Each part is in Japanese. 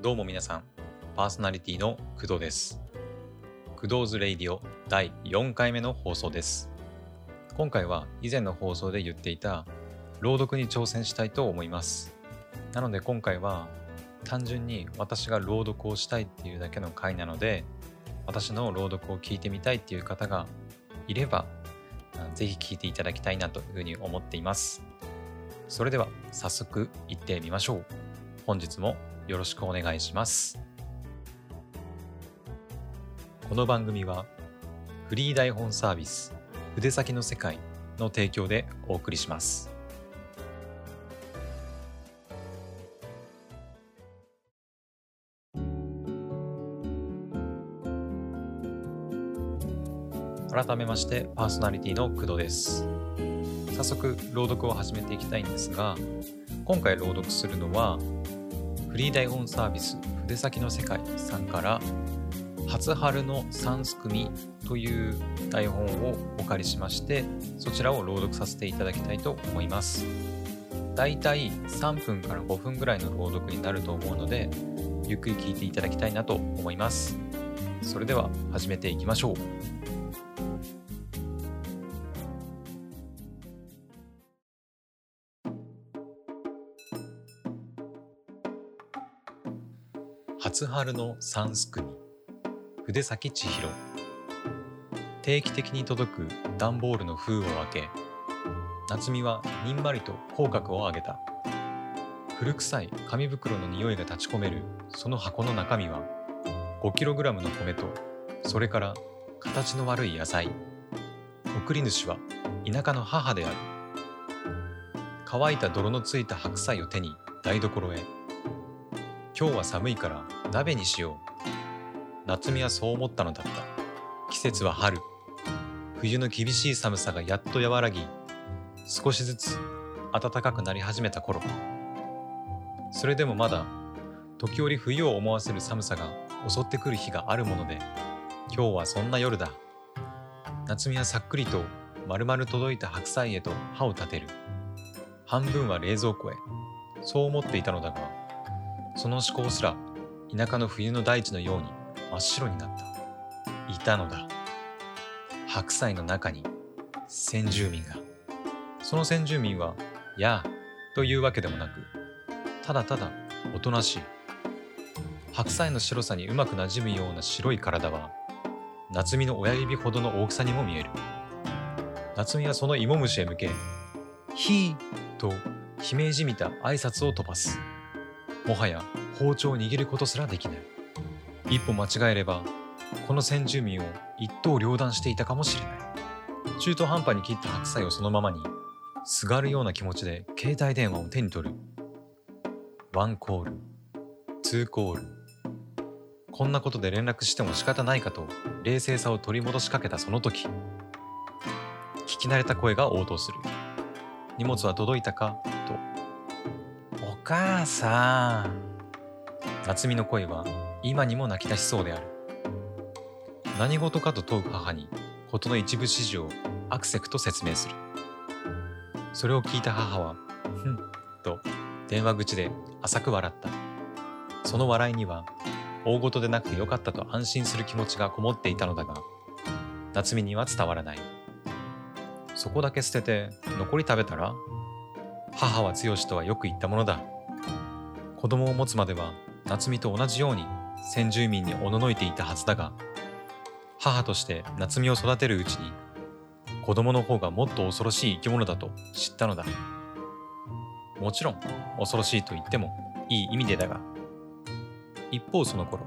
どうも皆さん、パーソナリティの工藤です。工藤ズレイディオ第4回目の放送です。今回は以前の放送で言っていた朗読に挑戦したいと思います。なので今回は単純に私が朗読をしたいっていうだけの回なので、私の朗読を聞いてみたいっていう方がいれば、ぜひ聞いていただきたいなというふうに思っています。それでは早速行ってみましょう。本日もよろしくお願いします。この番組はフリー台本サービス筆先の世界の提供でお送りします。改めましてパーソナリティの工藤です。早速朗読を始めていきたいんですが今回朗読するのはリー台本サービス筆先の世界さんから初春の三すくみという台本をお借りしましてそちらを朗読させていただきたいと思います。だいたい3分から5分ぐらいの朗読になると思うのでゆっくり聞いていただきたいなと思います。それでは始めていきましょう。初春の三すくみ筆先千尋。定期的に届く段ボールの封を開け夏美はにんまりと口角を上げた。古臭い紙袋の匂いが立ち込めるその箱の中身は 5kg の米とそれから形の悪い野菜。送り主は田舎の母である。乾いた泥のついた白菜を手に台所へ。今日は寒いから鍋にしよう。夏美はそう思ったのだった。季節は春。冬の厳しい寒さがやっと和らぎ、少しずつ暖かくなり始めた頃。それでもまだ、時折冬を思わせる寒さが襲ってくる日があるもので、今日はそんな夜だ。夏美はさっくりと丸々届いた白菜へと歯を立てる。半分は冷蔵庫へ。そう思っていたのだが、その思考すら田舎の冬の大地のように真っ白になった。いたのだ。白菜の中に先住民が。その先住民は、やあ、というわけでもなく、ただただおとなしい。白菜の白さにうまくなじむような白い体は、夏美の親指ほどの大きさにも見える。夏美はその芋虫へ向け、ひーと悲鳴じみた挨拶を飛ばす。もはや包丁を握ることすらできない。一歩間違えれば、この先住民を一刀両断していたかもしれない。中途半端に切った白菜をそのままに、すがるような気持ちで携帯電話を手に取る。ワンコール、ツーコール。こんなことで連絡しても仕方ないかと冷静さを取り戻しかけたその時、聞き慣れた声が応答する。荷物は届いたか母さん。夏美の声は今にも泣き出しそうである。何事かと問う母に事の一部始終をアクセクと説明する。それを聞いた母は、ふん、と電話口で浅く笑った。その笑いには大事でなくてよかったと安心する気持ちがこもっていたのだが、夏美には伝わらない。そこだけ捨てて残り食べたら母は剛とはよく言ったものだ。子供を持つまでは夏美と同じように先住民におののいていたはずだが、母として夏美を育てるうちに、子供の方がもっと恐ろしい生き物だと知ったのだ。もちろん、恐ろしいと言ってもいい意味でだが、一方その頃、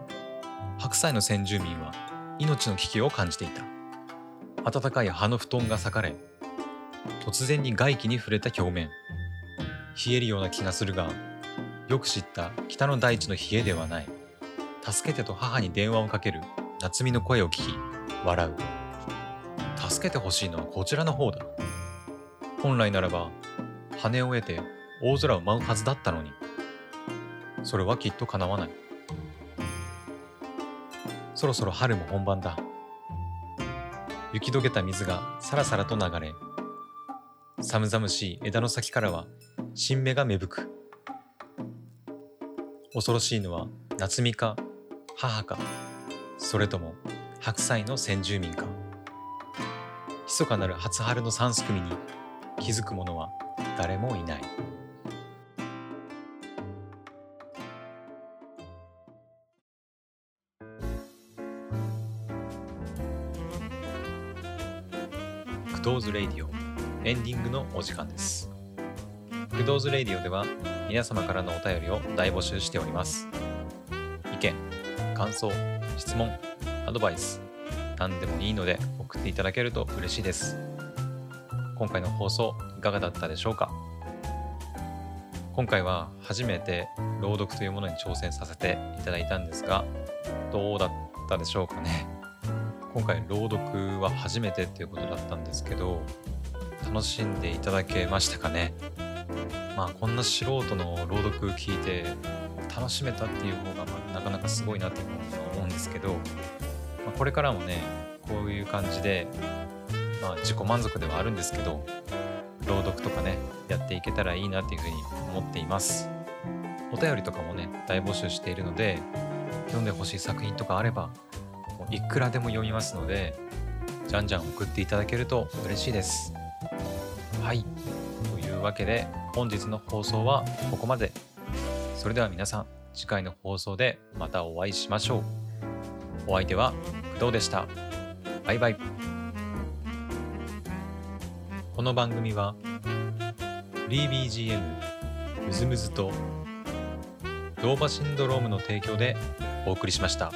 白菜の先住民は命の危機を感じていた。暖かい葉の布団が裂かれ、突然に外気に触れた表面。冷えるような気がするが、よく知った北の大地の冷えではない。助けてと母に電話をかける夏美の声を聞き、笑う。助けてほしいのはこちらの方だ。本来ならば、羽を得て大空を舞うはずだったのに。それはきっと叶わない。そろそろ春も本番だ。雪解けた水がさらさらと流れ、寒々しい枝の先からは新芽が芽吹く。恐ろしいのは夏美か母かそれとも白菜の先住民か。密かなる初春の三すくみに気づく者は誰もいない。クドーズレイディオエンディングのお時間です。クドーズレディオでは皆様からのお便りを大募集しております。意見感想質問アドバイス何でもいいので送っていただけると嬉しいです。今回の放送いかがだったでしょうか？今回は初めて朗読というものに挑戦させていただいたんですがどうだったでしょうかね？今回朗読は初めてっていうことだったんですけど楽しんでいただけましたかね？まあこんな素人の朗読聞いて楽しめたっていう方がまあなかなかすごいなって思うんですけど、まあ、これからもねこういう感じでまあ自己満足ではあるんですけど朗読とかねやっていけたらいいなっていうふうに思っています。お便りとかもね大募集しているので読んでほしい作品とかあればもういくらでも読みますのでじゃんじゃん送っていただけると嬉しいです。はい。というわけで本日の放送はここまで。それでは皆さん次回の放送でまたお会いしましょう。お相手は工藤でした。バイバイ。この番組はフリー BGM ムズムズとドーバシンドロームの提供でお送りしました。